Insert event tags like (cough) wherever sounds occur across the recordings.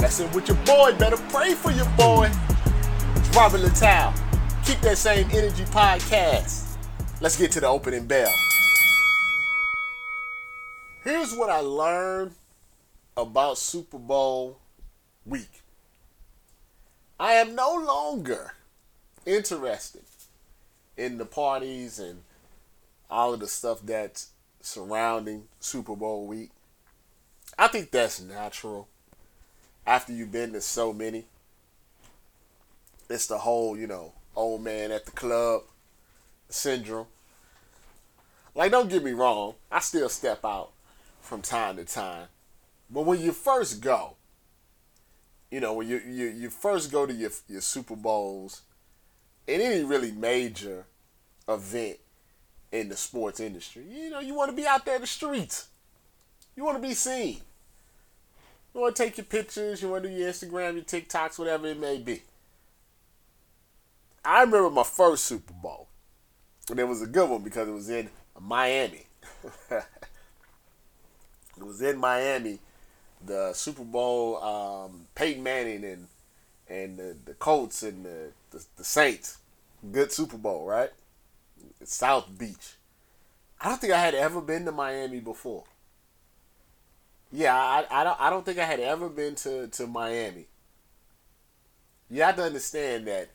Messing with your boy, better pray for your boy. It's Robert Littal. Keep that same energy podcast. Let's get to the opening bell. Here's what I learned about Super Bowl week. I am no longer interested in the parties and all of the stuff that's surrounding Super Bowl week. I think that's natural after you've been to so many. It's the whole, you know, old man at the club syndrome. Like, don't get me wrong, I still step out from time to time. But when you first go, you know, when you you, you first go to your, your Super Bowls and any really major event in the sports industry, you know, you want to be out there in the streets. You want to be seen. You want to take your pictures, you want to do your Instagram, your TikToks, whatever it may be. I remember my first Super Bowl. And it was a good one because it was in Miami. (laughs) it was in Miami. The Super Bowl, um, Peyton Manning and and the, the Colts and the, the, the Saints. Good Super Bowl, right? South Beach. I don't think I had ever been to Miami before. Yeah, I, I don't I don't think I had ever been to, to Miami. You have to understand that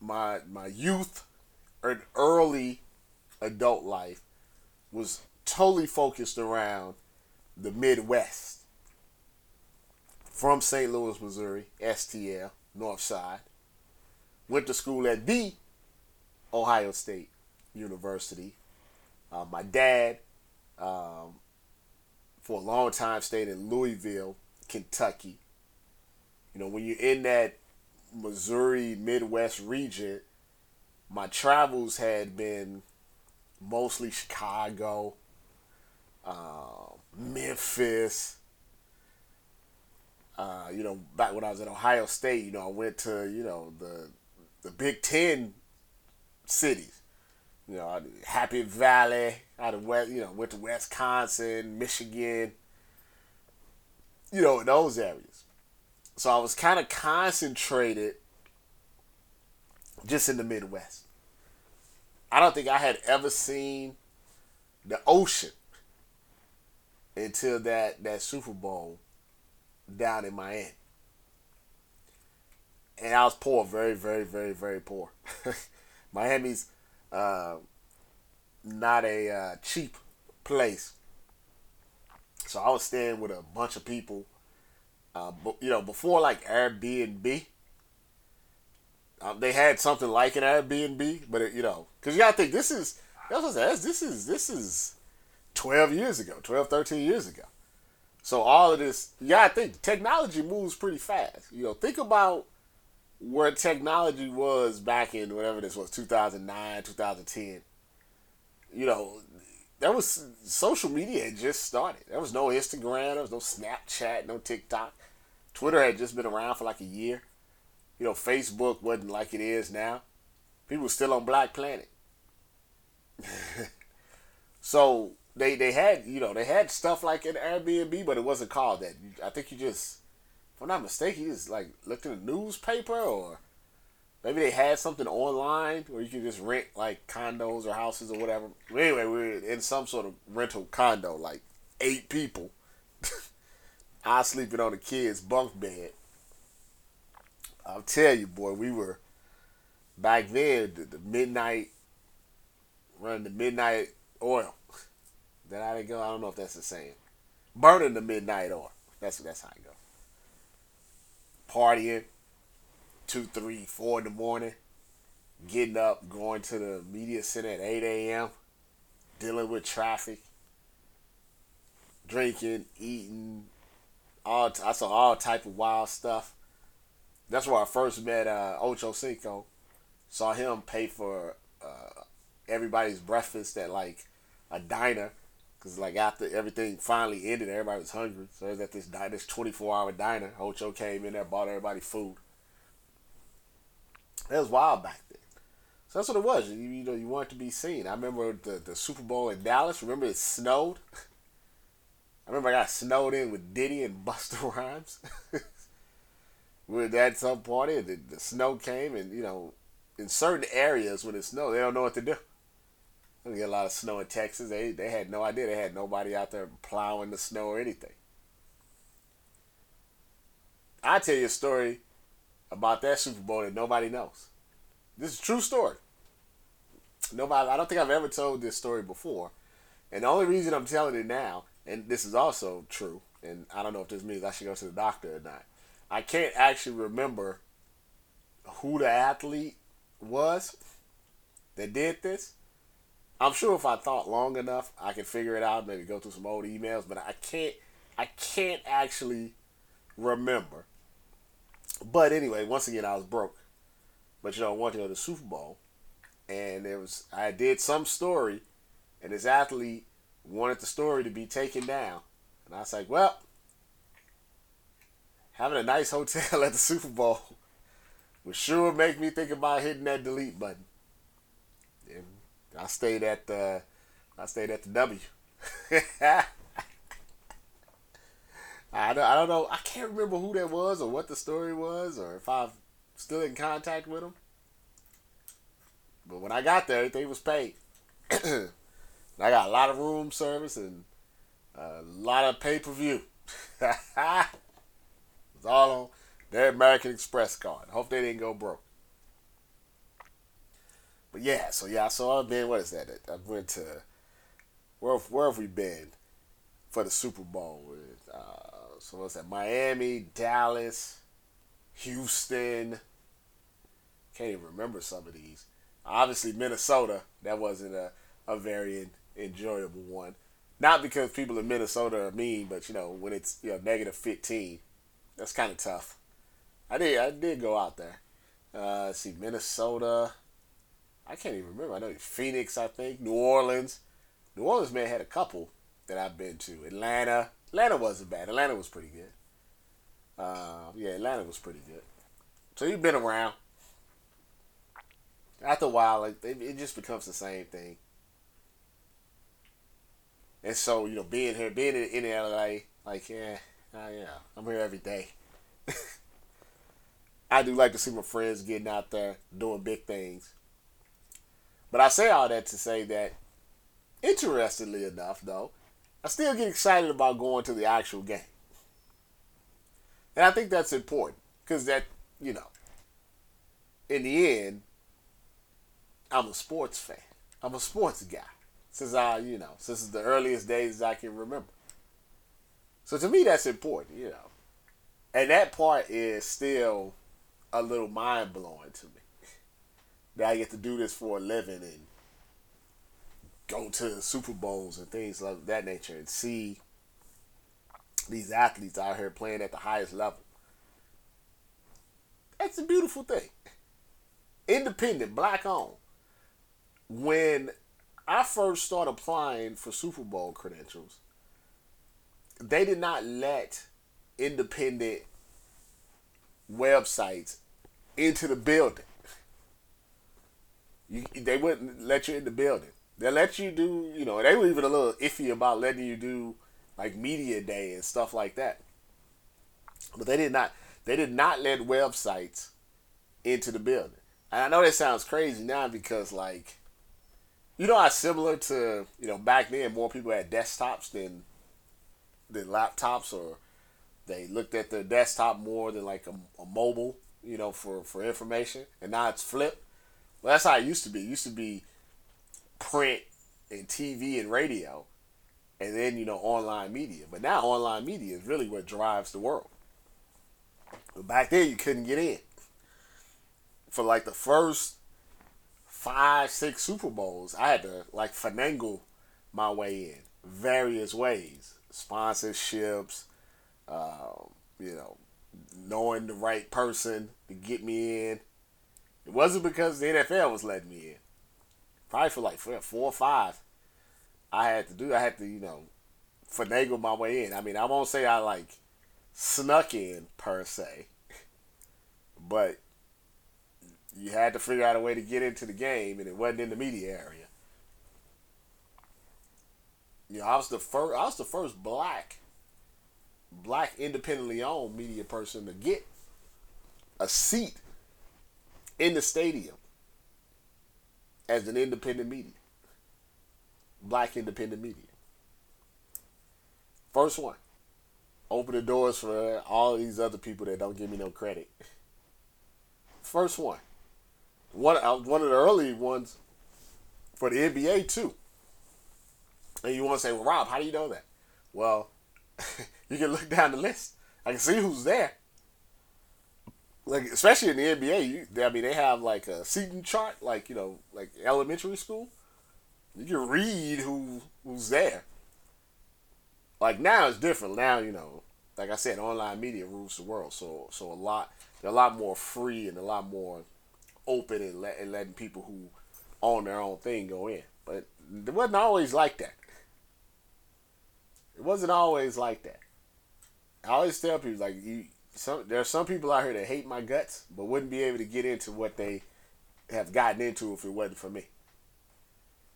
my my youth and early adult life was totally focused around the Midwest. From St. Louis, Missouri, STL, North Side. Went to school at the Ohio State University. Uh, my dad um, for a long time stayed in Louisville, Kentucky. You know, when you're in that Missouri Midwest region, my travels had been mostly Chicago, uh, Memphis. Uh, you know, back when I was at Ohio State, you know, I went to you know the the Big Ten cities. You know, Happy Valley, out of West, you know, went to Wisconsin, Michigan, you know, in those areas. So I was kind of concentrated just in the Midwest. I don't think I had ever seen the ocean until that, that Super Bowl down in Miami. And I was poor, very, very, very, very poor. (laughs) Miami's uh, not a uh, cheap place. So I was staying with a bunch of people. Uh, but, you know, before like Airbnb, um, they had something like an Airbnb, but it, you know, because you gotta think this is that's what I said, this is this is twelve years ago, 12, 13 years ago. So all of this, you gotta think technology moves pretty fast. You know, think about where technology was back in whatever this was, two thousand nine, two thousand ten you know, that was social media had just started. There was no Instagram, there was no Snapchat, no TikTok. Twitter had just been around for like a year. You know, Facebook wasn't like it is now. People were still on Black Planet. (laughs) so they they had you know they had stuff like an Airbnb, but it wasn't called that. I think you just, if I'm not mistaken, you just like looked in the newspaper or Maybe they had something online where you could just rent like condos or houses or whatever. Anyway, we are in some sort of rental condo, like eight people. (laughs) I sleeping on the kids' bunk bed. I'll tell you, boy, we were back then the, the midnight running the midnight oil. That I didn't go. I don't know if that's the same. Burning the midnight oil. That's that's how I go. Partying, two, three, four in the morning, getting up, going to the media center at eight a.m., dealing with traffic, drinking, eating, all I saw all type of wild stuff. That's where I first met uh, Ocho Cinco. Saw him pay for uh, everybody's breakfast at like a diner, cause like after everything finally ended, everybody was hungry. So it was at this diner, this twenty four hour diner. Ocho came in there, bought everybody food. That was wild back then. So that's what it was. You, you know, you wanted to be seen. I remember the, the Super Bowl in Dallas. Remember it snowed. (laughs) I remember I got snowed in with Diddy and Busta (laughs) Rhymes. we were at some party, and the, the snow came, and you know, in certain areas when it snows, they don't know what to do. We get a lot of snow in Texas. They they had no idea. They had nobody out there plowing the snow or anything. I tell you a story about that Super Bowl that nobody knows. This is a true story. Nobody. I don't think I've ever told this story before, and the only reason I'm telling it now, and this is also true, and I don't know if this means I should go to the doctor or not. I can't actually remember who the athlete was that did this. I'm sure if I thought long enough, I could figure it out. Maybe go through some old emails, but I can't. I can't actually remember. But anyway, once again, I was broke. But you know, I to the Super Bowl, and there was I did some story, and this athlete wanted the story to be taken down, and I was like, well, having a nice hotel (laughs) at the Super Bowl would sure make me think about hitting that delete button. I stayed at the I stayed at the W. (laughs) I don't, I don't know. I can't remember who that was or what the story was or if I'm still in contact with him. But when I got there, everything was paid. (clears throat) I got a lot of room service and a lot of pay per view. (laughs) it's all on their American Express card. Hope they didn't go broke. But yeah, so yeah, so I've been. What is that? I went to where? Where have we been for the Super Bowl? With, uh, so what's that? Miami, Dallas, Houston. Can't even remember some of these. Obviously, Minnesota. That wasn't a a very enjoyable one. Not because people in Minnesota are mean, but you know when it's you know negative fifteen, that's kind of tough. I did I did go out there. Uh, see Minnesota. I can't even remember. I know Phoenix. I think New Orleans. New Orleans man had a couple that I've been to. Atlanta. Atlanta wasn't bad. Atlanta was pretty good. Uh, yeah, Atlanta was pretty good. So you've been around. After a while, it, it just becomes the same thing. And so you know, being here, being in, in LA, like yeah, yeah, I'm here every day. (laughs) I do like to see my friends getting out there doing big things. But I say all that to say that, interestingly enough, though, I still get excited about going to the actual game. And I think that's important because that, you know, in the end, I'm a sports fan. I'm a sports guy since I, you know, since the earliest days I can remember. So to me, that's important, you know. And that part is still a little mind blowing to me. That I get to do this for a living and go to Super Bowls and things like that nature and see these athletes out here playing at the highest level. That's a beautiful thing. Independent, black owned. When I first started applying for Super Bowl credentials, they did not let independent websites into the building. You, they wouldn't let you in the building. They let you do, you know, they were even a little iffy about letting you do like media day and stuff like that. But they did not. They did not let websites into the building. And I know that sounds crazy now because like, you know, how similar to you know back then, more people had desktops than than laptops or They looked at their desktop more than like a, a mobile, you know, for, for information. And now it's flipped. Well, that's how it used to be. It used to be print and TV and radio, and then you know online media. But now online media is really what drives the world. But back then you couldn't get in. For like the first five, six Super Bowls, I had to like finagle my way in various ways, sponsorships, uh, you know, knowing the right person to get me in. It wasn't because the NFL was letting me in. Probably for like four or five, I had to do. I had to, you know, finagle my way in. I mean, I won't say I like snuck in per se, but you had to figure out a way to get into the game, and it wasn't in the media area. You know, I was the first. I was the first black, black independently owned media person to get a seat in the stadium as an independent media, black independent media. First one. Open the doors for all these other people that don't give me no credit. First one. One, uh, one of the early ones for the NBA too. And you want to say, well, Rob, how do you know that? Well, (laughs) you can look down the list. I can see who's there. Like especially in the NBA, you, I mean, they have like a seating chart, like you know, like elementary school. You can read who who's there. Like now it's different. Now you know, like I said, online media rules the world. So so a lot they're a lot more free and a lot more open and, let, and letting people who own their own thing go in. But it wasn't always like that. It wasn't always like that. I always tell people like you, some there are some people out here that hate my guts, but wouldn't be able to get into what they have gotten into if it wasn't for me.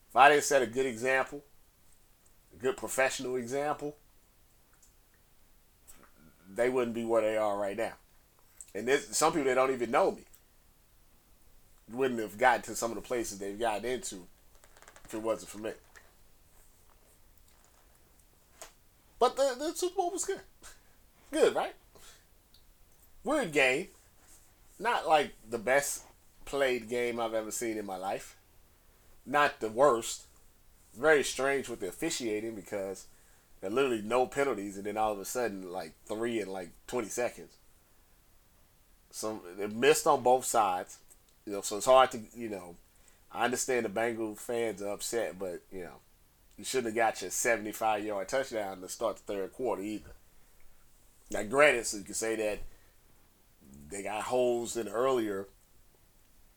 If I didn't set a good example, a good professional example, they wouldn't be where they are right now. And there's some people that don't even know me wouldn't have gotten to some of the places they've gotten into if it wasn't for me. But the, the Super Bowl was good. Good, right? Weird game. Not like the best played game I've ever seen in my life. Not the worst. Very strange with the officiating because there are literally no penalties and then all of a sudden like three in like 20 seconds. Some they missed on both sides. You know, so it's hard to you know. I understand the Bengal fans are upset, but you know, you shouldn't have got your 75 yard touchdown to start the third quarter either. Now, granted, so you can say that they got holes in earlier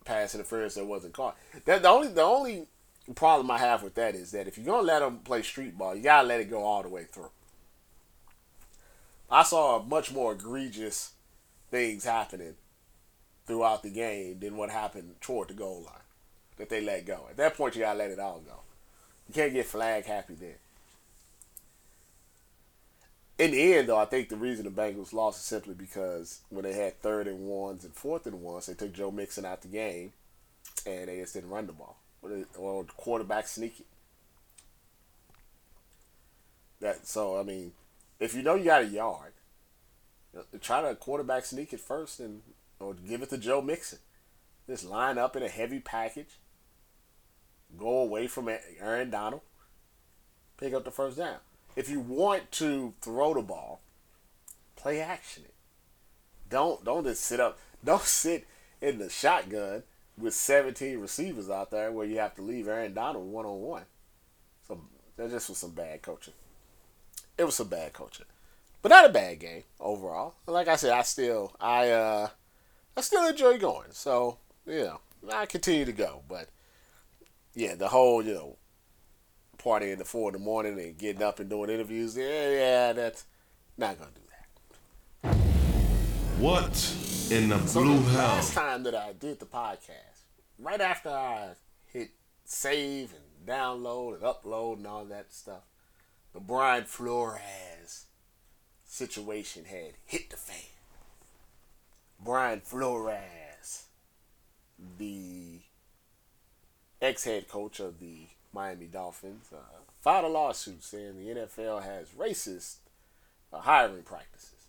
pass interference that wasn't caught. That the only the only problem I have with that is that if you're gonna let them play street ball, you gotta let it go all the way through. I saw much more egregious things happening throughout the game than what happened toward the goal line that they let go. At that point, you gotta let it all go. You can't get flag happy then. In the end, though, I think the reason the Bengals lost is simply because when they had third and ones and fourth and ones, they took Joe Mixon out the game, and they just didn't run the ball or quarterback sneaky. That so I mean, if you know you got a yard, try to quarterback sneak it first and or give it to Joe Mixon. Just line up in a heavy package. Go away from Aaron Donald. Pick up the first down. If you want to throw the ball, play action it. Don't don't just sit up. (laughs) Don't sit in the shotgun with 17 receivers out there where you have to leave Aaron Donald one on one. So that just was some bad coaching. It was some bad coaching, but not a bad game overall. Like I said, I still I uh I still enjoy going. So you know I continue to go, but yeah, the whole you know partying at four in the morning and getting up and doing interviews, yeah, yeah, that's not gonna do that. What in the So blue the hell? last time that I did the podcast, right after I hit save and download and upload and all that stuff, the Brian Flores situation had hit the fan. Brian Flores, the ex-head coach of the Miami Dolphins, uh, filed a lawsuit saying the NFL has racist uh, hiring practices.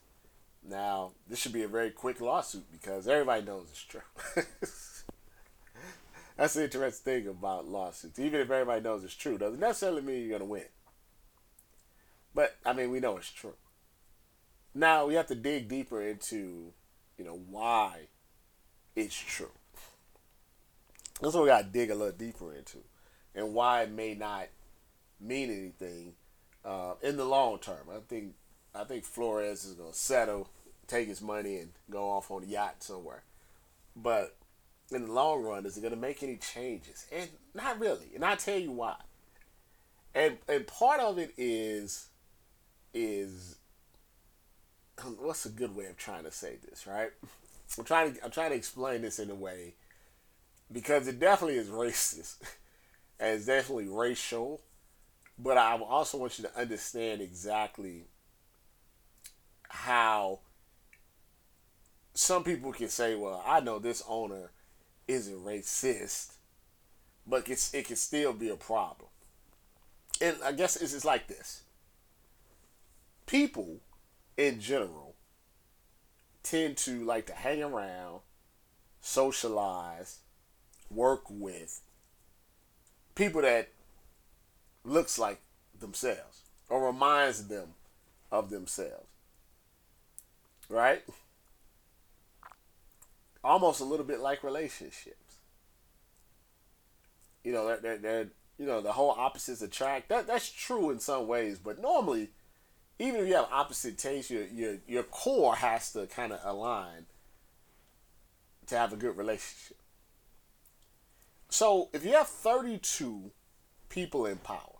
Now, this should be a very quick lawsuit because everybody knows it's true. (laughs) That's the interesting thing about lawsuits. Even if everybody knows it's true, doesn't necessarily mean you're going to win. But, I mean, we know it's true. Now, we have to dig deeper into, you know, why it's true. That's what we got to dig a little deeper into. And why it may not mean anything uh, in the long term. I think I think Flores is going to settle, take his money, and go off on a yacht somewhere. But in the long run, is it going to make any changes? And not really. And I'll tell you why. And and part of it is is what's a good way of trying to say this, right? I'm trying to I'm trying to explain this in a way because it definitely is racist (laughs) it's definitely racial. But I also want you to understand exactly how some people can say, well, I know this owner isn't racist, but it's, it can still be a problem. And I guess it's just like this people in general tend to like to hang around, socialize, work with people that looks like themselves or reminds them of themselves. Right? Almost a little bit like relationships. You know, they're, they're, they're you know, the whole opposites attract. That that's true in some ways, but normally, even if you have opposite tastes, your your your core has to kind of align to have a good relationship. So if you have 32 people in power,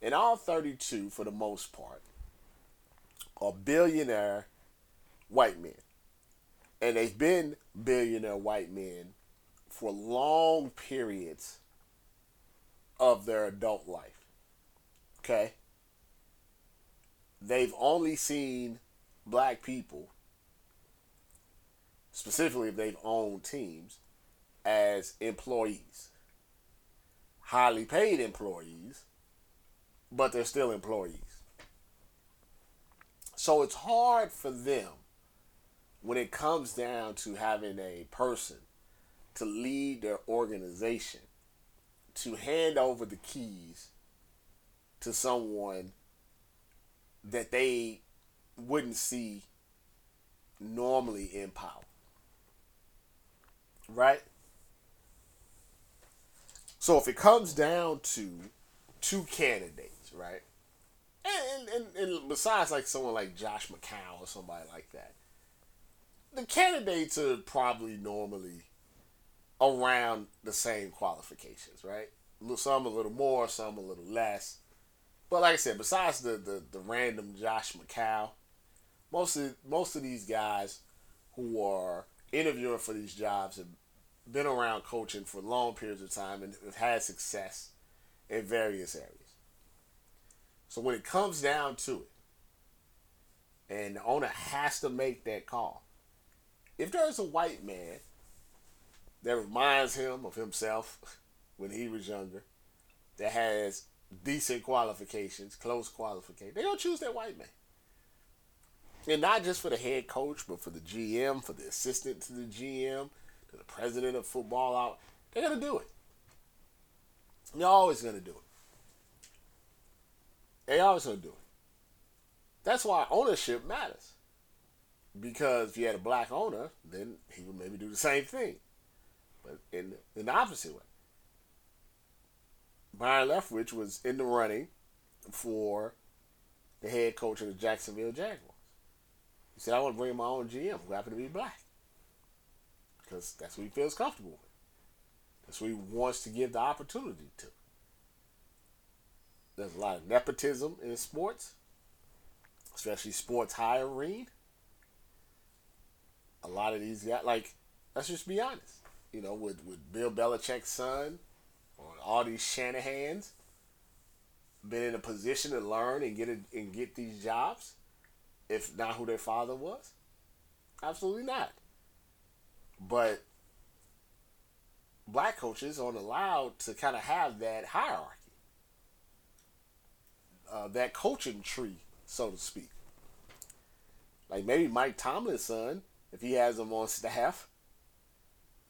and all 32, for the most part, are billionaire white men. And they've been billionaire white men for long periods of their adult life. Okay? They've only seen black people, specifically if they've owned teams, as employees. Highly paid employees, but they're still employees. So it's hard for them when it comes down to having a person to lead their organization to hand over the keys to someone that they wouldn't see normally in power. Right? So if it comes down to two candidates, right? And, and, and besides like someone like Josh McCown or somebody like that, the candidates are probably normally around the same qualifications, right? Some a little more, some a little less. But like I said, besides the, the, the random Josh McCown, most of most of these guys who are interviewing for these jobs have been around coaching for long periods of time and have had success in various areas. So when it comes down to it, and the owner has to make that call, if there's a white man that reminds him of himself (laughs) when he was younger, that has decent qualifications, close qualifications, they're going to choose that white man. And not just for the head coach, but for the GM, for the assistant to the GM, to the president of football out. They're going to do it. They're always going to do it. They always going to do it. That's why ownership matters. Because if you had a black owner, then he would maybe do the same thing, but in, in the opposite way. Byron Leftwich was in the running for the head coach of the Jacksonville Jaguars. He said, I want to bring my own GM who happened to be black. Because that's what he feels comfortable with. That's what he wants to give the opportunity to. There's a lot of nepotism in sports, especially sports hiring. A lot of these guys, like, let's just be honest. You know, with, with Bill Belichick's son, or all these Shanahans, been in a position to learn and get it and get these jobs, if not who their father was? Absolutely not. But black coaches aren't allowed to kind of have that hierarchy uh, that coaching tree, so to speak. Like maybe Mike Tomlin's son, if he has him on staff.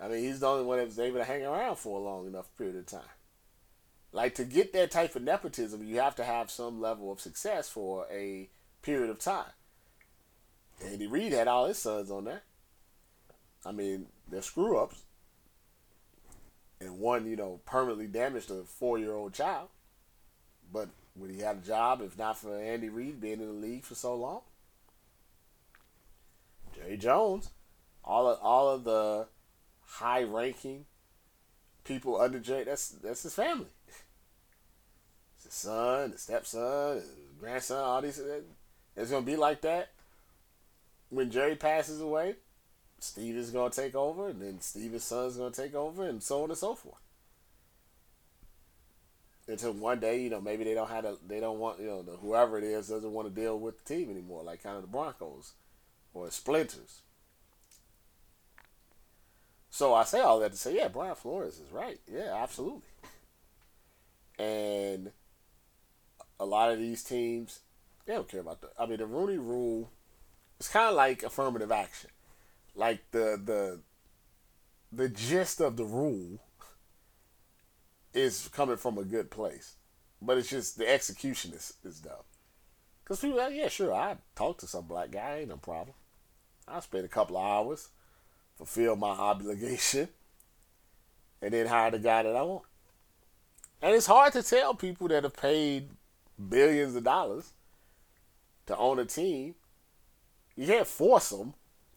I mean, he's the only one that was able to hang around for a long enough period of time. Like to get that type of nepotism, you have to have some level of success for a period of time. Andy Reid had all his sons on there. I mean, they're screw ups. And one, you know, permanently damaged a four year old child. But would he have a job if not for Andy Reid being in the league for so long? Jerry Jones, all of all of the high ranking people under Jerry, that's that's his family. It's (laughs) his son, his stepson, his grandson, all these. It's gonna be like that when Jerry passes away. Steve is gonna take over, and then Steve's son's gonna take over, and so on and so forth. Until one day, you know, maybe they don't have to, they don't want, you know, the, whoever it is doesn't want to deal with the team anymore, like kind of the Broncos or splinters. So I say all that to say, yeah, Brian Flores is right. Yeah, absolutely. And a lot of these teams, they don't care about the. I mean, the Rooney Rule, it's kind of like affirmative action. Like the the the gist of the rule is coming from a good place, but it's just the execution is is dumb. Cause people, like, yeah, sure, I talk to some black guy, ain't no problem. I spend a couple of hours, fulfill my obligation, and then hire the guy that I want. And it's hard to tell people that have paid billions of dollars to own a team. You can't force them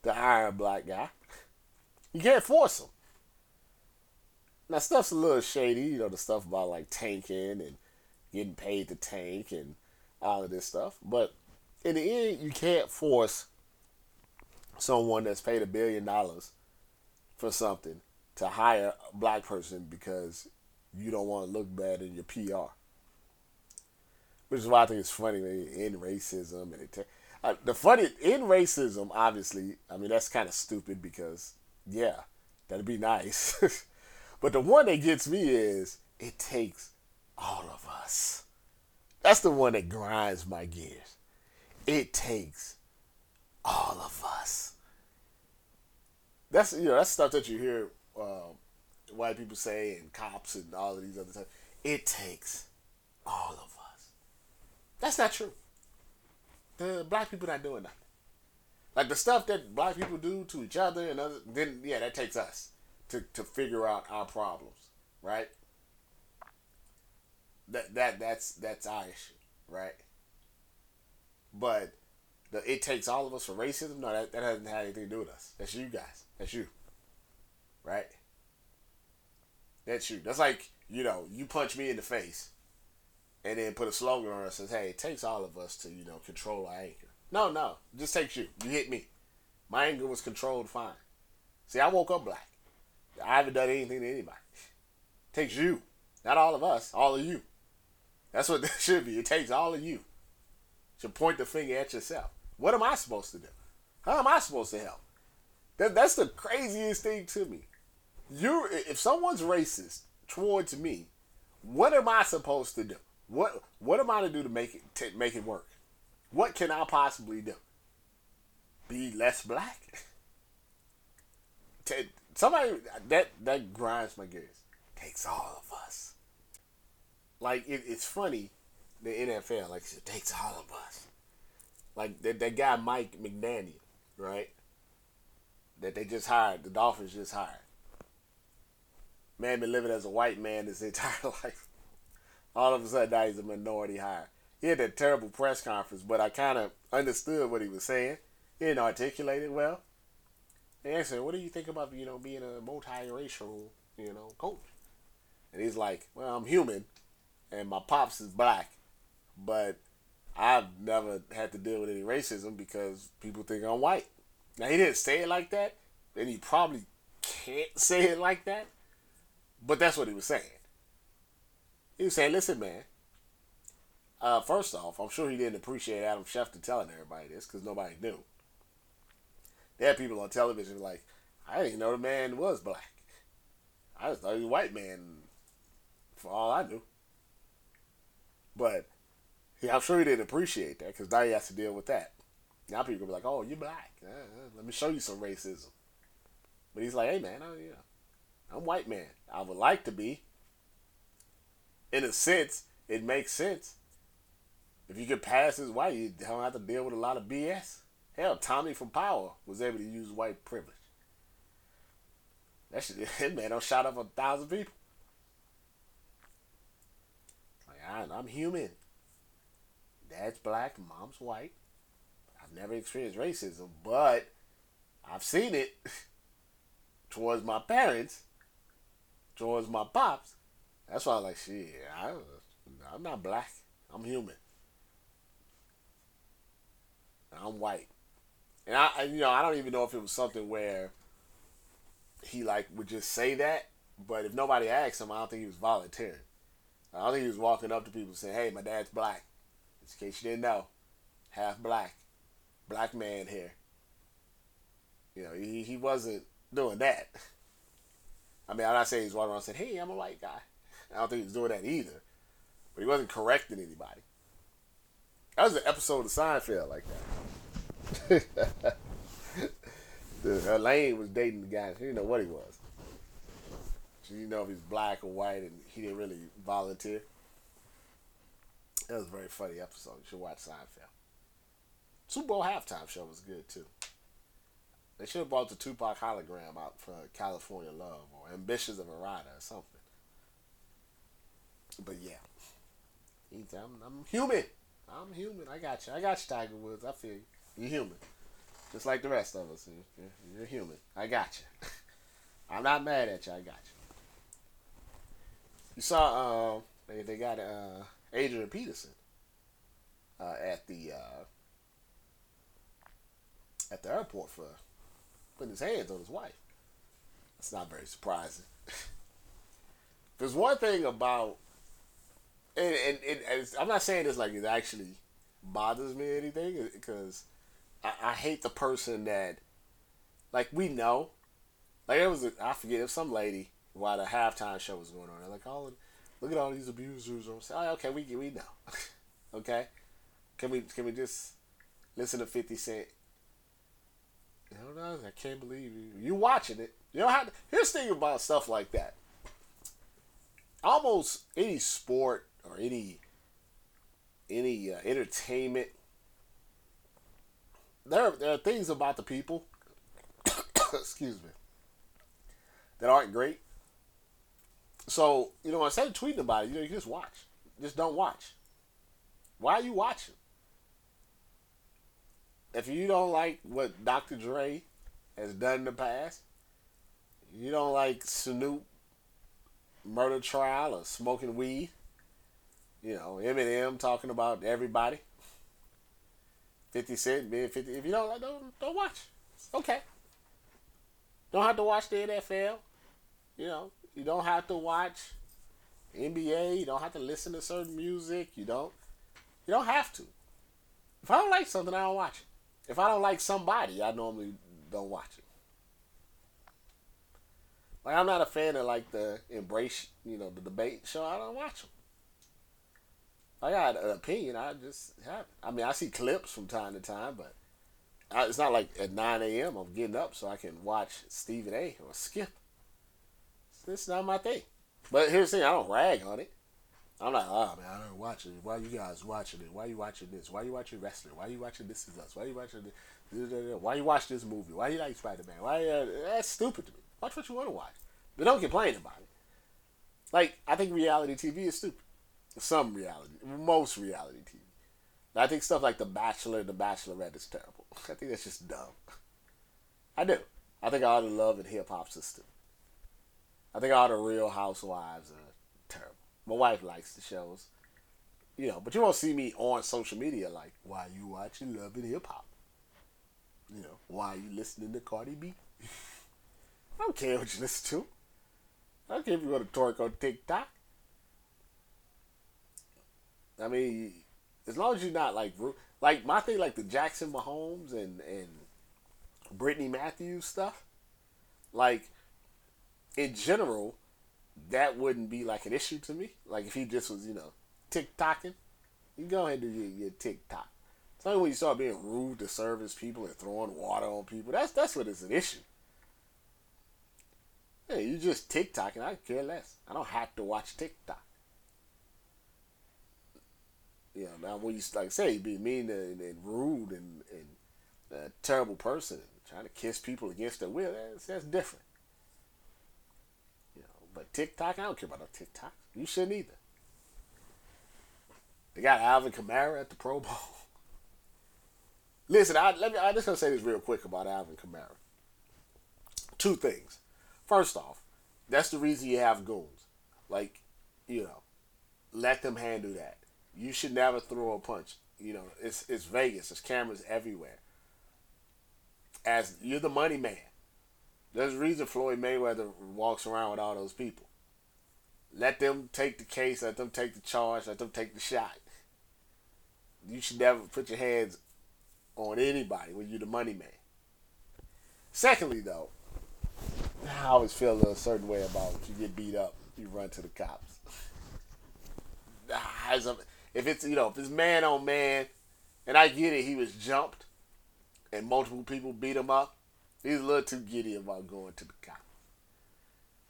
to hire a black guy. You can't force them. Now stuff's a little shady, you know, the stuff about like tanking and getting paid to tank and all of this stuff. But in the end, you can't force someone that's paid a billion dollars for something to hire a black person because you don't want to look bad in your PR. Which is why I think it's funny in racism and it. Uh, the funny in racism, obviously, I mean that's kind of stupid because yeah, that'd be nice. (laughs) but the one that gets me is it takes all of us. That's the one that grinds my gears. It takes all of us. That's you know that's stuff that you hear um, white people say and cops and all of these other stuff. It takes all of us. That's not true. The black people not doing nothing. Like the stuff that black people do to each other and other, then yeah, that takes us to, to figure out our problems, right? That that that's that's our issue, right? But the it takes all of us for racism. No, that, that hasn't had anything to do with us. That's you guys. That's you, right? That's you. That's like you know you punch me in the face, and then put a slogan on it that says, "Hey, it takes all of us to you know control our anger." No, no, just takes you. You hit me. My anger was controlled fine. See, I woke up black. I haven't done anything to anybody. It takes you, not all of us, all of you. That's what (laughs) this should be. It takes all of you to point the finger at yourself. What am I supposed to do? How am I supposed to help? That, that's the craziest thing to me. You, if someone's racist towards me, what am I supposed to do? What What am I to do to make it to make it work? What can I possibly do? Be less black? (laughs) Somebody that that grinds my gears. Takes all of us. Like it, it's funny, the NFL like it takes all of us. Like that that guy Mike McDaniel, right? That they just hired. The Dolphins just hired. Man been living as a white man his (laughs) entire life. All of a sudden now he's a minority hire. He had that terrible press conference, but I kind of understood what he was saying. He didn't articulate it well. They asked him, "What do you think about you know being a multiracial you know coach?" And he's like, "Well, I'm human, and my pops is black, but I've never had to deal with any racism because people think I'm white." Now he didn't say it like that, and he probably can't (laughs) say it like that, but that's what he was saying. He was saying, "Listen, man." Uh, first off, I'm sure he didn't appreciate Adam Schefter telling everybody this because nobody knew. They had people on television like, I didn't know the man was black. I just thought he was a white man for all I knew. But yeah, I'm sure he didn't appreciate that because now he has to deal with that. Now people gonna be like, "Oh, you're black? Uh, uh, let me show you some racism." But he's like, "Hey, man, know, I'm white man. I would like to be. In a sense, it makes sense. If you could pass as white, you don't have to deal with a lot of BS. Hell, Tommy from Power was able to use white privilege. That shit, (laughs) that man don't shot up a thousand people. Like I, I'm human. Dad's black, mom's white. I've never experienced racism, but I've seen it (laughs) towards my parents, towards my pops. That's why I'm like, shit, I, I'm not black. I'm human. I'm white. And I, you know, I don't even know if it was something where he like would just say that, but if nobody asked him, I don't think he was volunteering. I don't think he was walking up to people saying, "Hey, my dad's black." Just in case you didn't know, half black, black man here. You know, he he wasn't doing that. (laughs) I mean, I'm not saying he's walking around saying, "Hey, I'm a white guy." I don't think he was doing that either. But he wasn't correcting anybody. That was an episode of Seinfeld like that. (laughs) Elaine was dating the guy. She didn't know what he was. She didn't know if he's black or white, and he didn't really volunteer. That was a very funny episode. You should watch Seinfeld. Super Bowl halftime show was good too. They should have brought the Tupac hologram out for California Love or Ambitions of a Rider or something. But yeah, I'm, I'm human. I'm human. I got you. I got you, Tiger Woods. I feel you. You're human. Just like the rest of us. You're, you're human. I got you. (laughs) I'm not mad at you. I got you. You saw uh, they, they got uh, Adrian Peterson uh, at the uh, at the airport for putting his hands on his wife. That's not very surprising. (laughs) There's one thing about and, and, and I'm not saying this like it actually bothers me or anything because I, I hate the person that like we know. Like it was a, I forget if some lady while the halftime show was going on they're like oh look at all these abusers or say oh, okay we we know (laughs) okay? Can we can we just listen to 50 Cent? I don't know I can't believe you you watching it. You know how here's the thing about stuff like that. Almost any sport or any any uh, entertainment. There, there are things about the people, (coughs) excuse me, that aren't great. So you know, instead of tweeting about it, you know, you just watch. Just don't watch. Why are you watching? If you don't like what Dr. Dre has done in the past, you don't like Snoop murder trial or smoking weed, you know, Eminem talking about everybody. 50 Cent being 50. If you don't like, don't, don't watch. okay. Don't have to watch the NFL. You know, you don't have to watch NBA. You don't have to listen to certain music. You don't. You don't have to. If I don't like something, I don't watch it. If I don't like somebody, I normally don't watch it. Like I'm not a fan of like the embrace, you know, the debate show. I don't watch them. I got an opinion. I just have. I mean, I see clips from time to time, but I, it's not like at 9 a.m. I'm getting up so I can watch Stephen A. or Skip. It's not my thing. But here's the thing: I don't rag on it. I'm like, oh man, I don't watch it. Why are you guys watching it? Why are you watching this? Why are you watching wrestling? Why are you watching This Is Us? Why are you watching this? Why you watch this movie? Why you like Spider Man? Why uh, that's stupid to me. Watch what you want to watch, but don't complain about it. Like I think reality TV is stupid some reality, most reality TV. I think stuff like The Bachelor, and The Bachelorette is terrible. (laughs) I think that's just dumb. I do. I think all the love and hip hop system. I think all the Real Housewives are terrible. My wife likes the shows, you know, but you won't see me on social media like, "Why you watching Love and Hip Hop?" You know, why you listening to Cardi B? (laughs) I don't care what you listen to. I don't care if you go to twerk on TikTok. I mean, as long as you're not like like my thing, like the Jackson Mahomes and and Brittany Matthews stuff, like in general, that wouldn't be like an issue to me. Like if he just was, you know, tick tocking, you go ahead and do your, your TikTok. It's only when you start being rude to service people and throwing water on people. That's that's what is an issue. Yeah, you just TikTok and I care less. I don't have to watch TikTok. You know, now when you like I say you be mean and, and rude and, and a terrible person trying to kiss people against their will, that's, that's different. You know, but TikTok, I don't care about no TikTok. You shouldn't either. They got Alvin Kamara at the Pro Bowl. (laughs) Listen, I let me. I just gonna say this real quick about Alvin Kamara. Two things. First off, that's the reason you have goons. Like, you know, let them handle that. You should never throw a punch. You know, it's it's Vegas. There's cameras everywhere. As you're the money man. There's a reason Floyd Mayweather walks around with all those people. Let them take the case. Let them take the charge. Let them take the shot. You should never put your hands on anybody when you're the money man. Secondly, though, I always feel a certain way about if you get beat up, you run to the cops. If it's you know if it's man on man, and I get it, he was jumped, and multiple people beat him up. He's a little too giddy about going to the cops.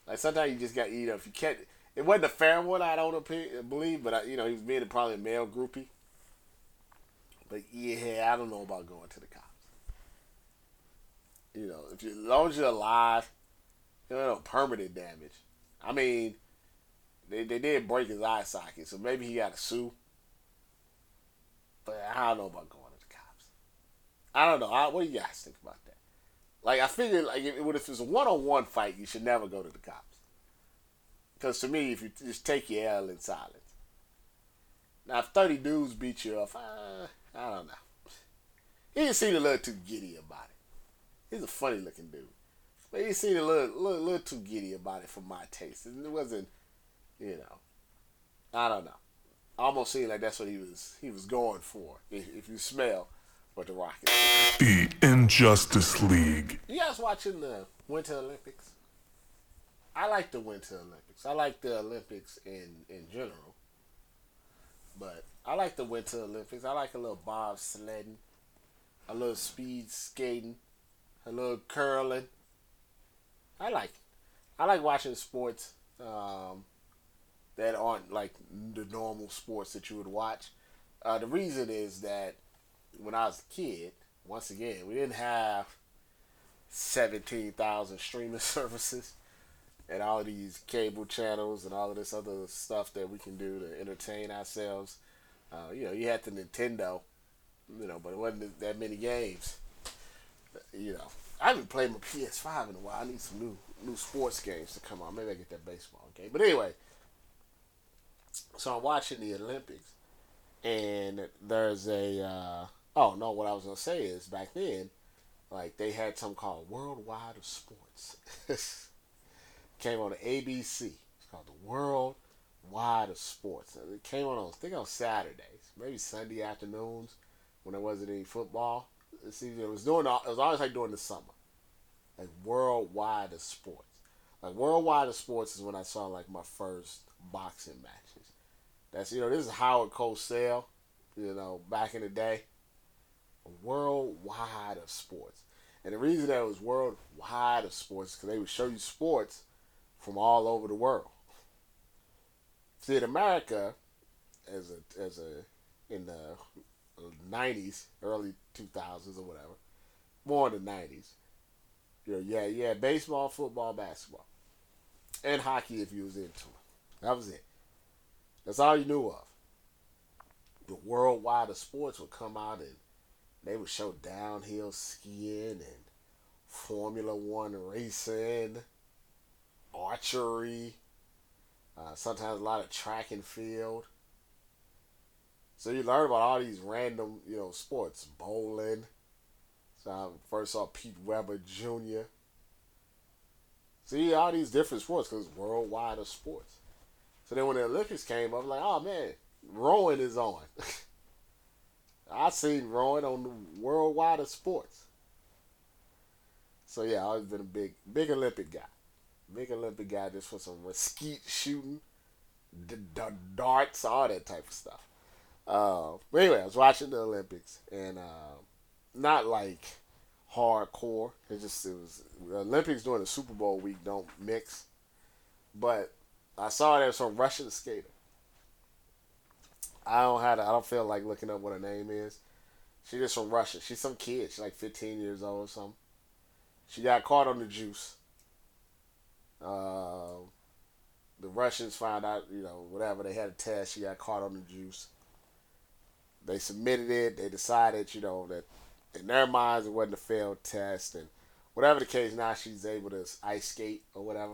Like sometimes you just got you know if you can't. It wasn't a fair one, I don't believe, but I, you know he was being probably a male groupie. But yeah, I don't know about going to the cops. You know, if you, as long as you're alive, you know, permanent damage. I mean, they, they did break his eye socket, so maybe he got to sue. But I don't know about going to the cops. I don't know. I, what do you guys think about that? Like, I figured, like, if, if it's a one-on-one fight, you should never go to the cops. Because to me, if you just take your L in silence. Now, if 30 dudes beat you up, uh, I don't know. He just seemed a little too giddy about it. He's a funny looking dude. But he seemed a little, little, little too giddy about it for my taste. It wasn't, you know, I don't know. Almost seemed like that's what he was he was going for. If, if you smell what the Rockets. The Injustice League. You guys watching the Winter Olympics? I like the Winter Olympics. I like the Olympics in in general. But I like the Winter Olympics. I like a little bobsledding, a little speed skating, a little curling. I like it. I like watching sports um, that aren't like the normal sports that you would watch. Uh, the reason is that when I was a kid, once again, we didn't have 17,000 streaming (laughs) services and all these cable channels and all of this other stuff that we can do to entertain ourselves. Uh, you know, you had the Nintendo, you know, but it wasn't that many games. You know, I haven't played my PS5 in a while. I need some new new sports games to come out. Maybe I get that baseball game. But anyway, so I'm watching the Olympics, and there's a uh, oh no, what I was gonna say is back then, like they had something called Worldwide of Sports. (laughs) Came on the ABC. It's called the World Wide of Sports. It came on, I think on Saturdays, maybe Sunday afternoons when there wasn't any football. See, it was doing. It was always like during the summer, like worldwide of sports. Like worldwide of sports is when I saw like my first boxing matches. That's you know this is Howard Cosell, you know back in the day. Worldwide of sports, and the reason that it was worldwide of sports because they would show you sports from all over the world. See, in America, as a as a in the uh, '90s, early 2000s or whatever, more in the '90s, you know, yeah, yeah, baseball, football, basketball, and hockey if you was into it. That was it. That's all you knew of. The worldwide of sports would come out and they would show downhill skiing and Formula One racing, archery, uh, sometimes a lot of track and field. So you learn about all these random, you know, sports, bowling. So I first saw Pete Weber Jr. See all these different sports because worldwide of sports. So then when the Olympics came up, like, oh man, rowing is on. (laughs) I seen rowing on the worldwide of sports. So yeah, I've always been a big, big Olympic guy. Big Olympic guy just for some skeet shooting, d- d- darts, all that type of stuff. Uh, but anyway, I was watching the Olympics and uh, not like hardcore. It just it was Olympics during the Super Bowl week don't mix. But I saw was some Russian skater. I don't have to, I don't feel like looking up what her name is. She just from Russia. She's some kid. She's like 15 years old or something. She got caught on the juice. Uh, the Russians found out, you know, whatever they had a test. She got caught on the juice. They submitted it. They decided, you know, that in their minds it wasn't a failed test, and whatever the case, now she's able to ice skate or whatever.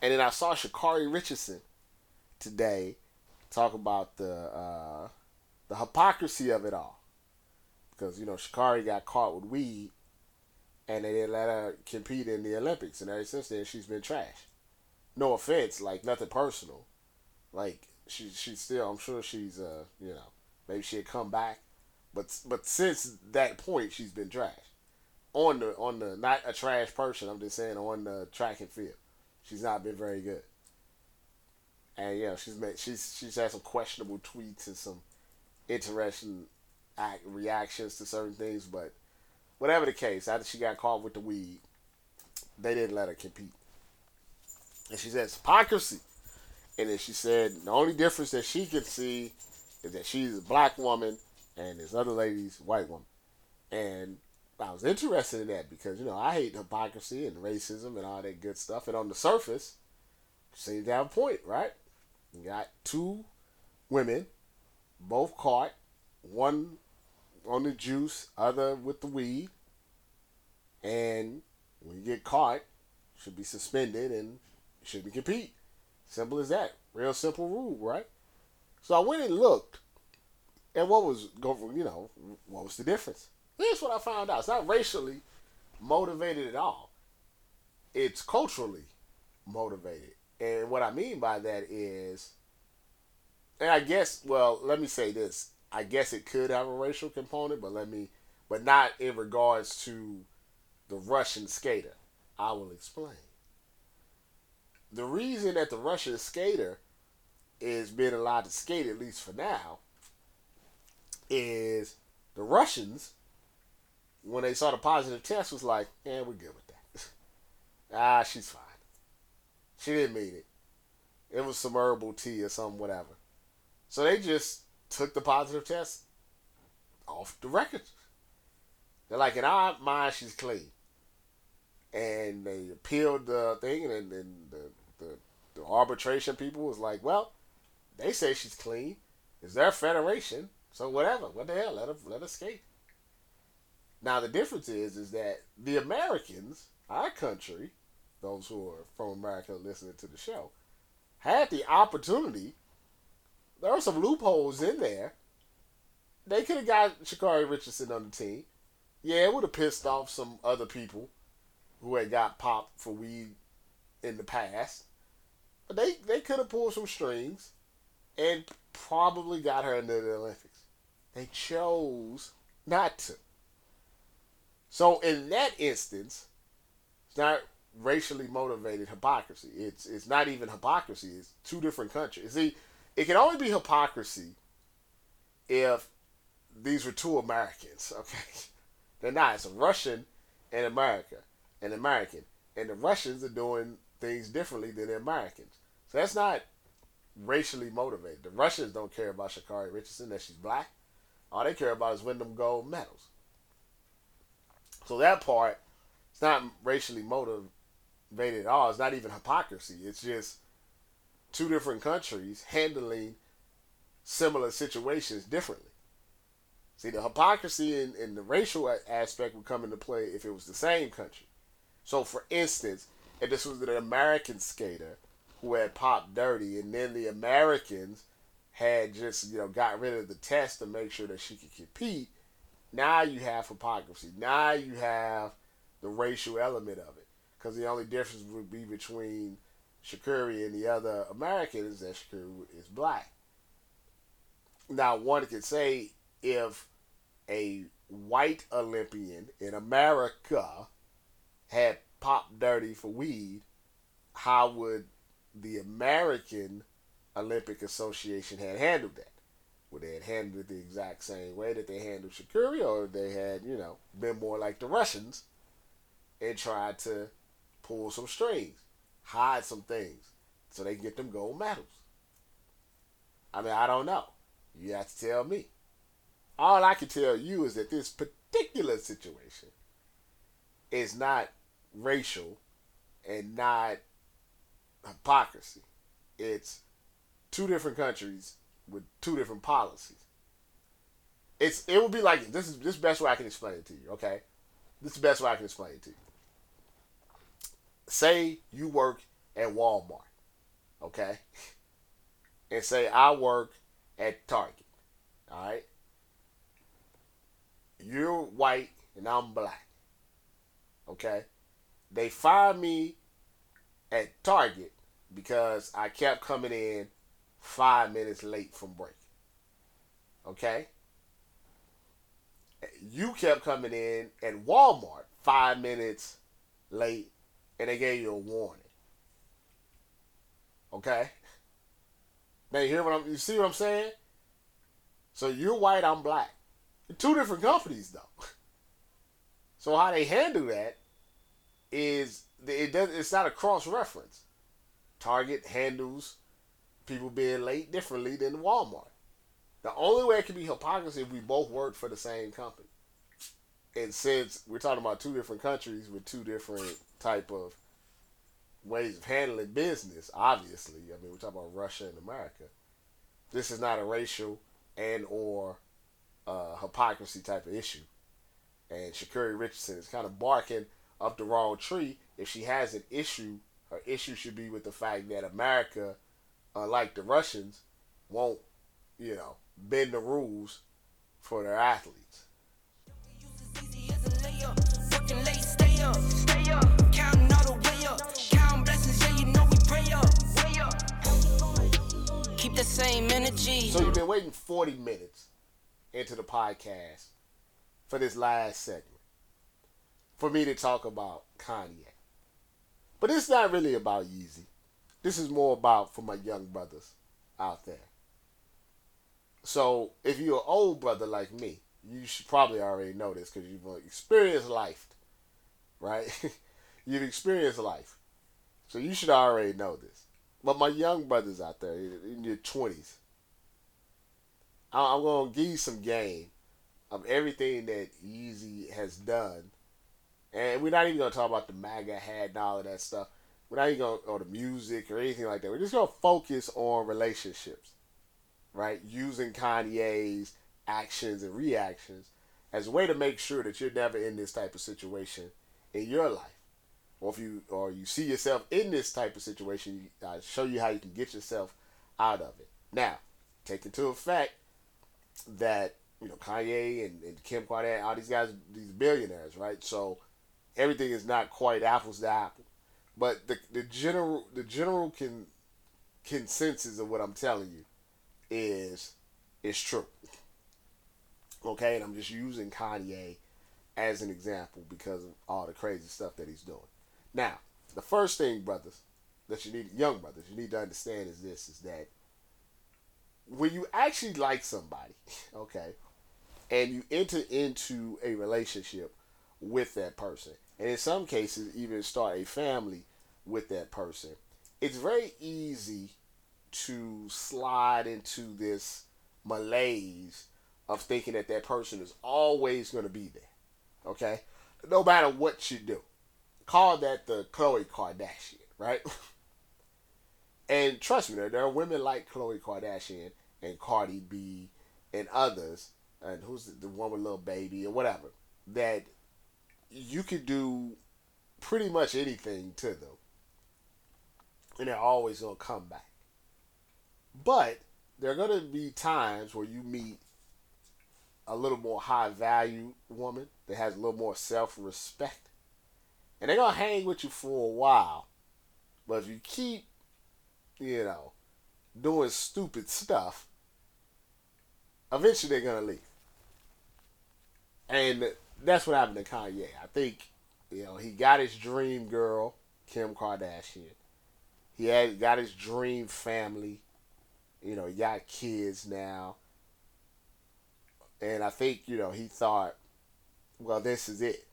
And then I saw Sha'Carri Richardson today talk about the uh, the hypocrisy of it all, because you know Sha'Carri got caught with weed, and they didn't let her compete in the Olympics, and ever since then she's been trash. No offense, like nothing personal, like she she's still I'm sure she's uh you know maybe she'll come back, but but since that point she's been trash. On the on the not a trash person, I'm just saying on the track and field, she's not been very good. And yeah, she's made she's she's had some questionable tweets and some interesting act, reactions to certain things, but whatever the case, after she got caught with the weed, they didn't let her compete. And she says hypocrisy. And then she said the only difference that she can see is that she's a black woman and this other lady's white woman. And I was interested in that because, you know, I hate hypocrisy and racism and all that good stuff. And on the surface, seems to have a point, right? You got two women, both caught, one on the juice, other with the weed. And when you get caught, should be suspended and shouldn't compete. Simple as that. Real simple rule, right? So I went and looked and what was going, you know, what was the difference? Here's what I found out. It's not racially motivated at all. It's culturally motivated. And what I mean by that is, and I guess, well, let me say this. I guess it could have a racial component, but let me, but not in regards to the Russian skater. I will explain. The reason that the Russian skater is being allowed to skate, at least for now, is the Russians, when they saw the positive test, was like, "Yeah, we're good with that. (laughs) ah, she's fine. She didn't mean it. It was some herbal tea or something, whatever." So they just took the positive test off the record. They're like, in our mind, she's clean. And they appealed the thing, and then the, the, the arbitration people was like, well, they say she's clean. It's their federation. So whatever, what the hell? Let her let her skate. Now the difference is is that the Americans, our country, those who are from America listening to the show, had the opportunity. There were some loopholes in there. They could have got Sha'Carri Richardson on the team. Yeah, it would have pissed off some other people who had got popped for weed in the past. But they, they could have pulled some strings and probably got her into the Olympics. They chose not to. So in that instance, it's not racially motivated hypocrisy. It's it's not even hypocrisy. It's two different countries. See, it can only be hypocrisy if these were two Americans. (laughs) Okay, they're not. It's a Russian and America, an American, and the Russians are doing things differently than the Americans. So that's not racially motivated. The Russians don't care about Sha'Carri Richardson that she's black. All they care about is winning them gold medals. So that part, it's not racially motivated at all. It's not even hypocrisy. It's just two different countries handling similar situations differently. See, the hypocrisy and, and the racial aspect would come into play if it was the same country. So, for instance, if this was an American skater who had popped dirty, and then the Americans had just you know got rid of the test to make sure that she could compete. Now you have hypocrisy. Now you have the racial element of it, because the only difference would be between Sha'Carri and the other Americans is that Sha'Carri is black. Now one could say if a white Olympian in America had popped dirty for weed, how would the American Olympic Association had handled that. Would they had handled it the exact same way that they handled Shakira, or they had, you know, been more like the Russians and tried to pull some strings, hide some things, so they get them gold medals? I mean, I don't know. You have to tell me. All I can tell you is that this particular situation is not racial and not hypocrisy. It's two different countries with two different policies. It's it would be like this is this is best way I can explain it to you, okay? This is the best way I can explain it to you. Say you work at Walmart, okay? (laughs) And say I work at Target. Alright? You're white and I'm black. Okay? They fired me at Target because I kept coming in five minutes late from break. Okay? You kept coming in at Walmart five minutes late and they gave you a warning. Okay? Now you hear what I'm you see what I'm saying? So you're white, I'm black. Two different companies though. (laughs) So how they handle that is it does it's not a cross reference. Target handles people being late differently than Walmart. The only way it can be hypocrisy if we both work for the same company. And since we're talking about two different countries with two different type of ways of handling business, obviously, I mean we're talking about Russia and America. This is not a racial and or uh, hypocrisy type of issue. And Sha'Carri Richardson is kind of barking up the wrong tree. If she has an issue, her issue should be with the fact that America, unlike the Russians, won't, you know, bend the rules for their athletes. Keep the same energy. So you've been waiting 40 minutes into the podcast for this last segment for me to talk about Kanye. But it's not really about Yeezy. This is more about for my young brothers out there. So if you're an old brother like me, you should probably already know this because you've experienced life, right? (laughs) you've experienced life. So you should already know this. But my young brothers out there in your 20s, I'm going to give you some game of everything that Yeezy has done. And we're not even going to talk about the MAGA hat and all of that stuff. We're not even going or the music or anything like that. We're just going to focus on relationships, right? Using Kanye's actions and reactions as a way to make sure that you're never in this type of situation in your life. Or if you or you see yourself in this type of situation, I show you how you can get yourself out of it. Now, take into effect that you know Kanye and, and Kim Kardashian, all these guys, these billionaires, right? So everything is not quite apples to apple, but the the general the general can consensus of what I'm telling you is is true. Okay, and I'm just using Kanye as an example because of all the crazy stuff that he's doing. Now, the first thing, brothers, that you need, young brothers, you need to understand is this: is that when you actually like somebody, (laughs) okay, and you enter into a relationship with that person, and in some cases even start a family with that person, it's very easy to slide into this malaise of thinking that that person is always going to be there, okay, no matter what you do. Call that the Khloe Kardashian, right? (laughs) and trust me, there, are women like Khloe Kardashian and Cardi B and others, and who's the, the one with Lil Baby or whatever, that you could do pretty much anything to them, and they're always gonna come back. But there are gonna be times where you meet a little more high value woman that has a little more self respect, and they're gonna hang with you for a while. But if you keep, you know, doing stupid stuff, eventually they're gonna leave. And that's what happened to Kanye. I think, you know, he got his dream girl, Kim Kardashian. He had got his dream family. You know, he got kids now. And I think, you know, he thought, well, this is it.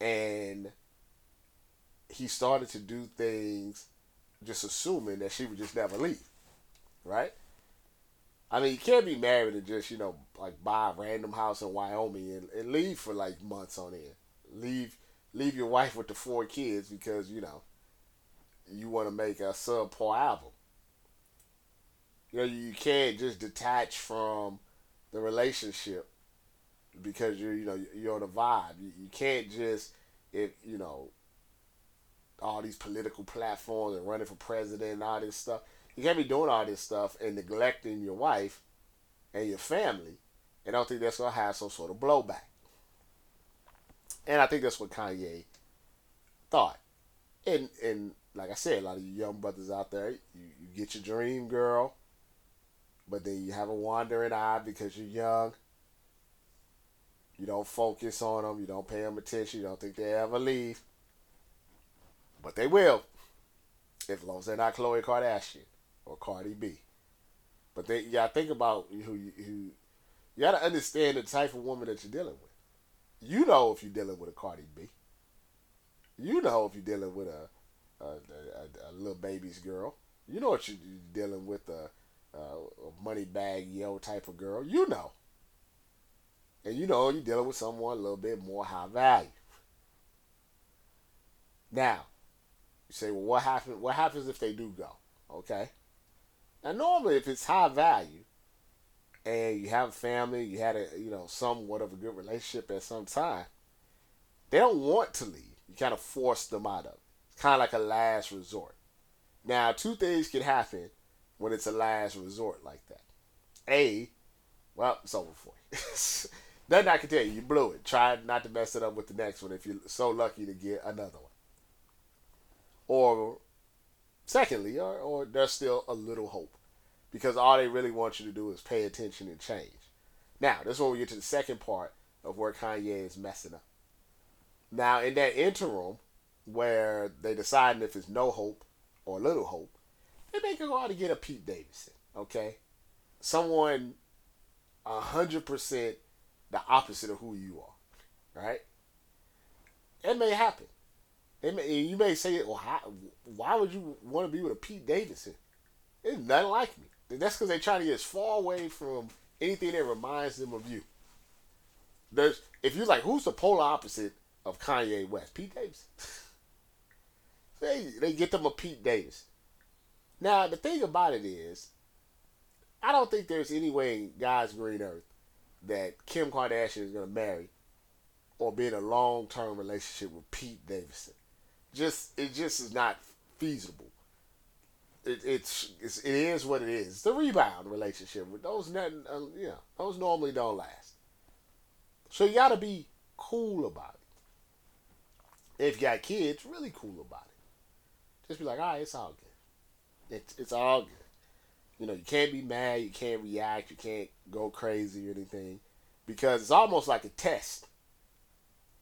And he started to do things just assuming that she would just never leave. Right? I mean, you can't be married and just, you know, like buy a random house in Wyoming and, and leave for like months on end. Leave leave your wife with the four kids because, you know, you want to make a subpar album. You know, you can't just detach from the relationship because you're, you know, you're a vibe. You, you can't just, if you know, all these political platforms and running for president and all this stuff. You can't be doing all this stuff and neglecting your wife and your family. And I don't think that's gonna have some sort of blowback. And I think that's what Kanye thought. And and like I said, a lot of you young brothers out there, you, you get your dream girl, but then you have a wandering eye because you're young. You don't focus on them. You don't pay them attention. You don't think they ever leave. But they will. As long as they're not Khloe Kardashian or Cardi B. But they, gotta think about who you, who, you gotta understand the type of woman that you're dealing with. You know if you're dealing with a Cardi B. You know if you're dealing with a a, a, a Lil Baby's girl. You know what you're dealing with a, a, Moneybagg Yo type of girl. You know. And you know you're dealing with someone a little bit more high value. Now, you say, well, what happens? What happens if they do go? Okay. Now, normally, if it's high value, and you have a family, you had a you know somewhat of a good relationship at some time, they don't want to leave. You kind of force them out of. Kind of like a last resort. Now, two things can happen when it's a last resort like that. A, well, it's over for you. (laughs) Nothing I can tell you. You blew it. Try not to mess it up with the next one if you're so lucky to get another one. Or, secondly, or, or there's still a little hope. Because all they really want you to do is pay attention and change. Now, this is when we get to the second part of where Kanye is messing up. Now, in that interim, where they deciding if it's no hope or little hope, they may go out to get a Pete Davidson, okay? Someone hundred percent the opposite of who you are, right? It may happen. It may, you may say, well, how, why would you want to be with a Pete Davidson? It's nothing like me. That's because they're trying to get as far away from anything that reminds them of you. There's, if you're like, who's the polar opposite of Kanye West? Pete Davidson. (laughs) they, they get them a Pete Davis. Now, the thing about it is, I don't think there's any way in God's green earth that Kim Kardashian is going to marry or be in a long term relationship with Pete Davidson. Just it just is not feasible. It, it's, it's it is what it is. It's the rebound relationship with those nothing uh, you know those normally don't last. So you got to be cool about it. If you got kids, really cool about it. Just be like, all right, it's all good. It's it's all good. You know, you can't be mad, you can't react, you can't go crazy or anything because it's almost like a test.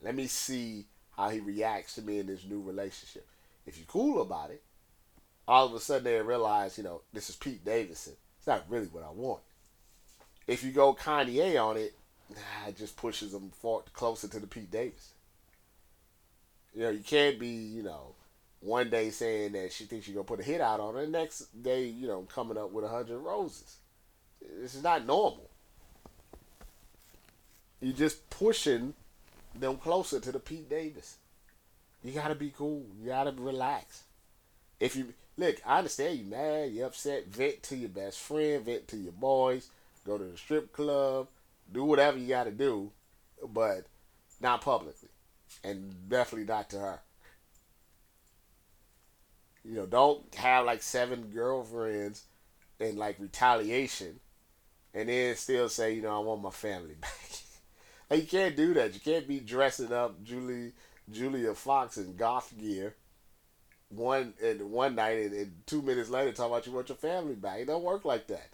Let me see how he reacts to me in this new relationship. If you're cool about it, all of a sudden they realize, you know, this is Pete Davidson. It's not really what I want. If you go Kanye on it, it just pushes them far closer to the Pete Davidson. You know, you can't be, you know, one day saying that she thinks you're gonna put a hit out on her, the next day, you know, coming up with a hundred roses. This is not normal. You're just pushing them closer to the Pete Davis. You gotta be cool. You gotta relax. If you look, I understand you mad, you upset. Vent to your best friend, vent to your boys. Go to the strip club, do whatever you gotta do, but not publicly, and definitely not to her. You know, don't have like seven girlfriends in like retaliation, and then still say, you know, I want my family (laughs) back. like you can't do that. You can't be dressing up Julie Julia Fox in goth gear one and one night and, and, two minutes later talk about you want your family back. It don't work like that.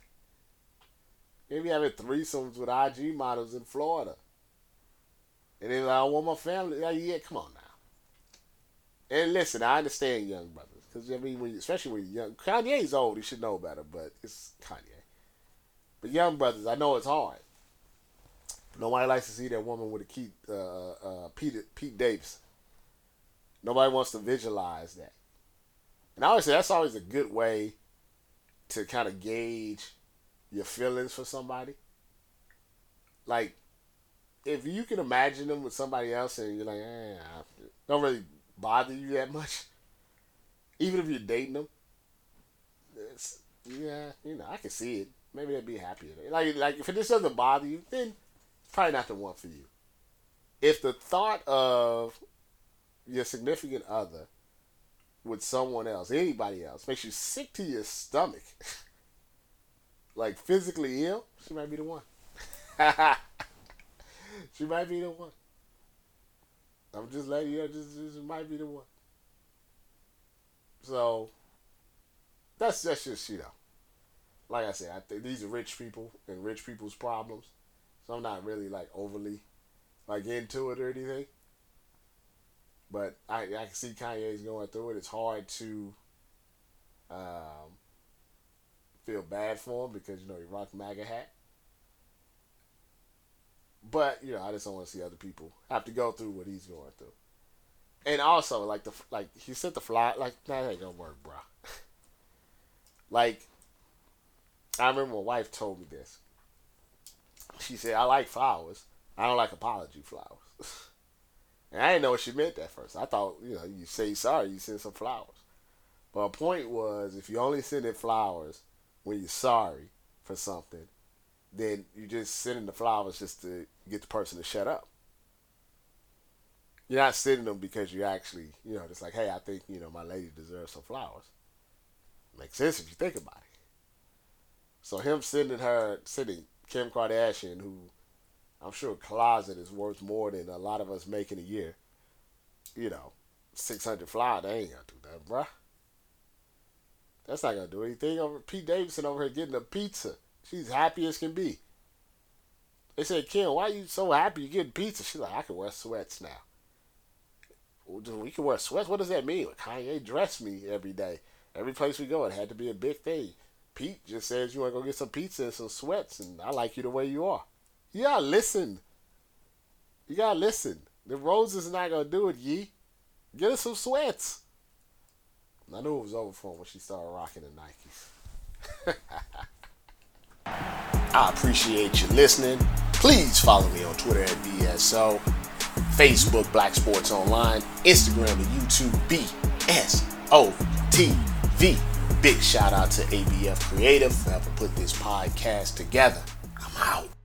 Maybe having threesomes with IG models in Florida. And then like, I want my family. Like, yeah, come on now. And listen, I understand young brothers. Because, I mean, when you, especially when you're young. Kanye's old. He should know better, but it's Kanye. But young brothers, I know it's hard. Nobody likes to see that woman with a Keith, uh, uh, Pete, Pete Davidson. Nobody wants to visualize that. And I always say that's always a good way to kind of gauge your feelings for somebody. Like, if you can imagine them with somebody else and you're like, eh, don't really bother you that much, even if you're dating them, yeah, you know, I can see it. Maybe they'd be happier. Like, like if this doesn't bother you, then it's probably not the one for you. If the thought of your significant other with someone else, anybody else, makes you sick to your stomach, (laughs) like physically ill, she might be the one. (laughs) she might be the one. I'm just letting you know, just, just might be the one. So that's that's just you know, like I said, I think these are rich people and rich people's problems. So I'm not really like overly like into it or anything. But I I can see Kanye's going through it. It's hard to um, feel bad for him because you know he rocked MAGA hat. But you know, I just don't want to see other people have to go through what he's going through. And also, like the like he sent the fly like that ain't gonna work, bro. (laughs) like I remember my wife told me this. She said, "I like flowers. I don't like apology flowers." (laughs) and I didn't know what she meant at first. I thought, you know, you say sorry, you send some flowers. But her point was, if you only send it flowers when you're sorry for something, then you're just sending the flowers just to get the person to shut up. You're not sending them because you actually, you know, just like, hey, I think, you know, my lady deserves some flowers. Makes sense if you think about it. So him sending her, sending Kim Kardashian, who I'm sure closet is worth more than a lot of us make in a year, you know, 600 flowers, they ain't gonna do that, bruh. That's not gonna do anything. Over Pete Davidson over here getting a pizza. She's happy as can be. They said, Kim, why are you so happy you getting pizza? She's like, I can wear sweats now. We can wear sweats. What does that mean? Kanye dressed me every day. Every place we go, it had to be a big thing. Pete just says you want to go get some pizza and some sweats, and I like you the way you are. You gotta listen. You gotta listen. The roses is not gonna do it, Yee. Get us some sweats. I knew it was over for him when she started rocking the Nikes. (laughs) I appreciate you listening. Please follow me on Twitter at BSO, Facebook Black Sports Online, Instagram and YouTube BSOTV. Big shout out to ABF Creative for helping put this podcast together. I'm out.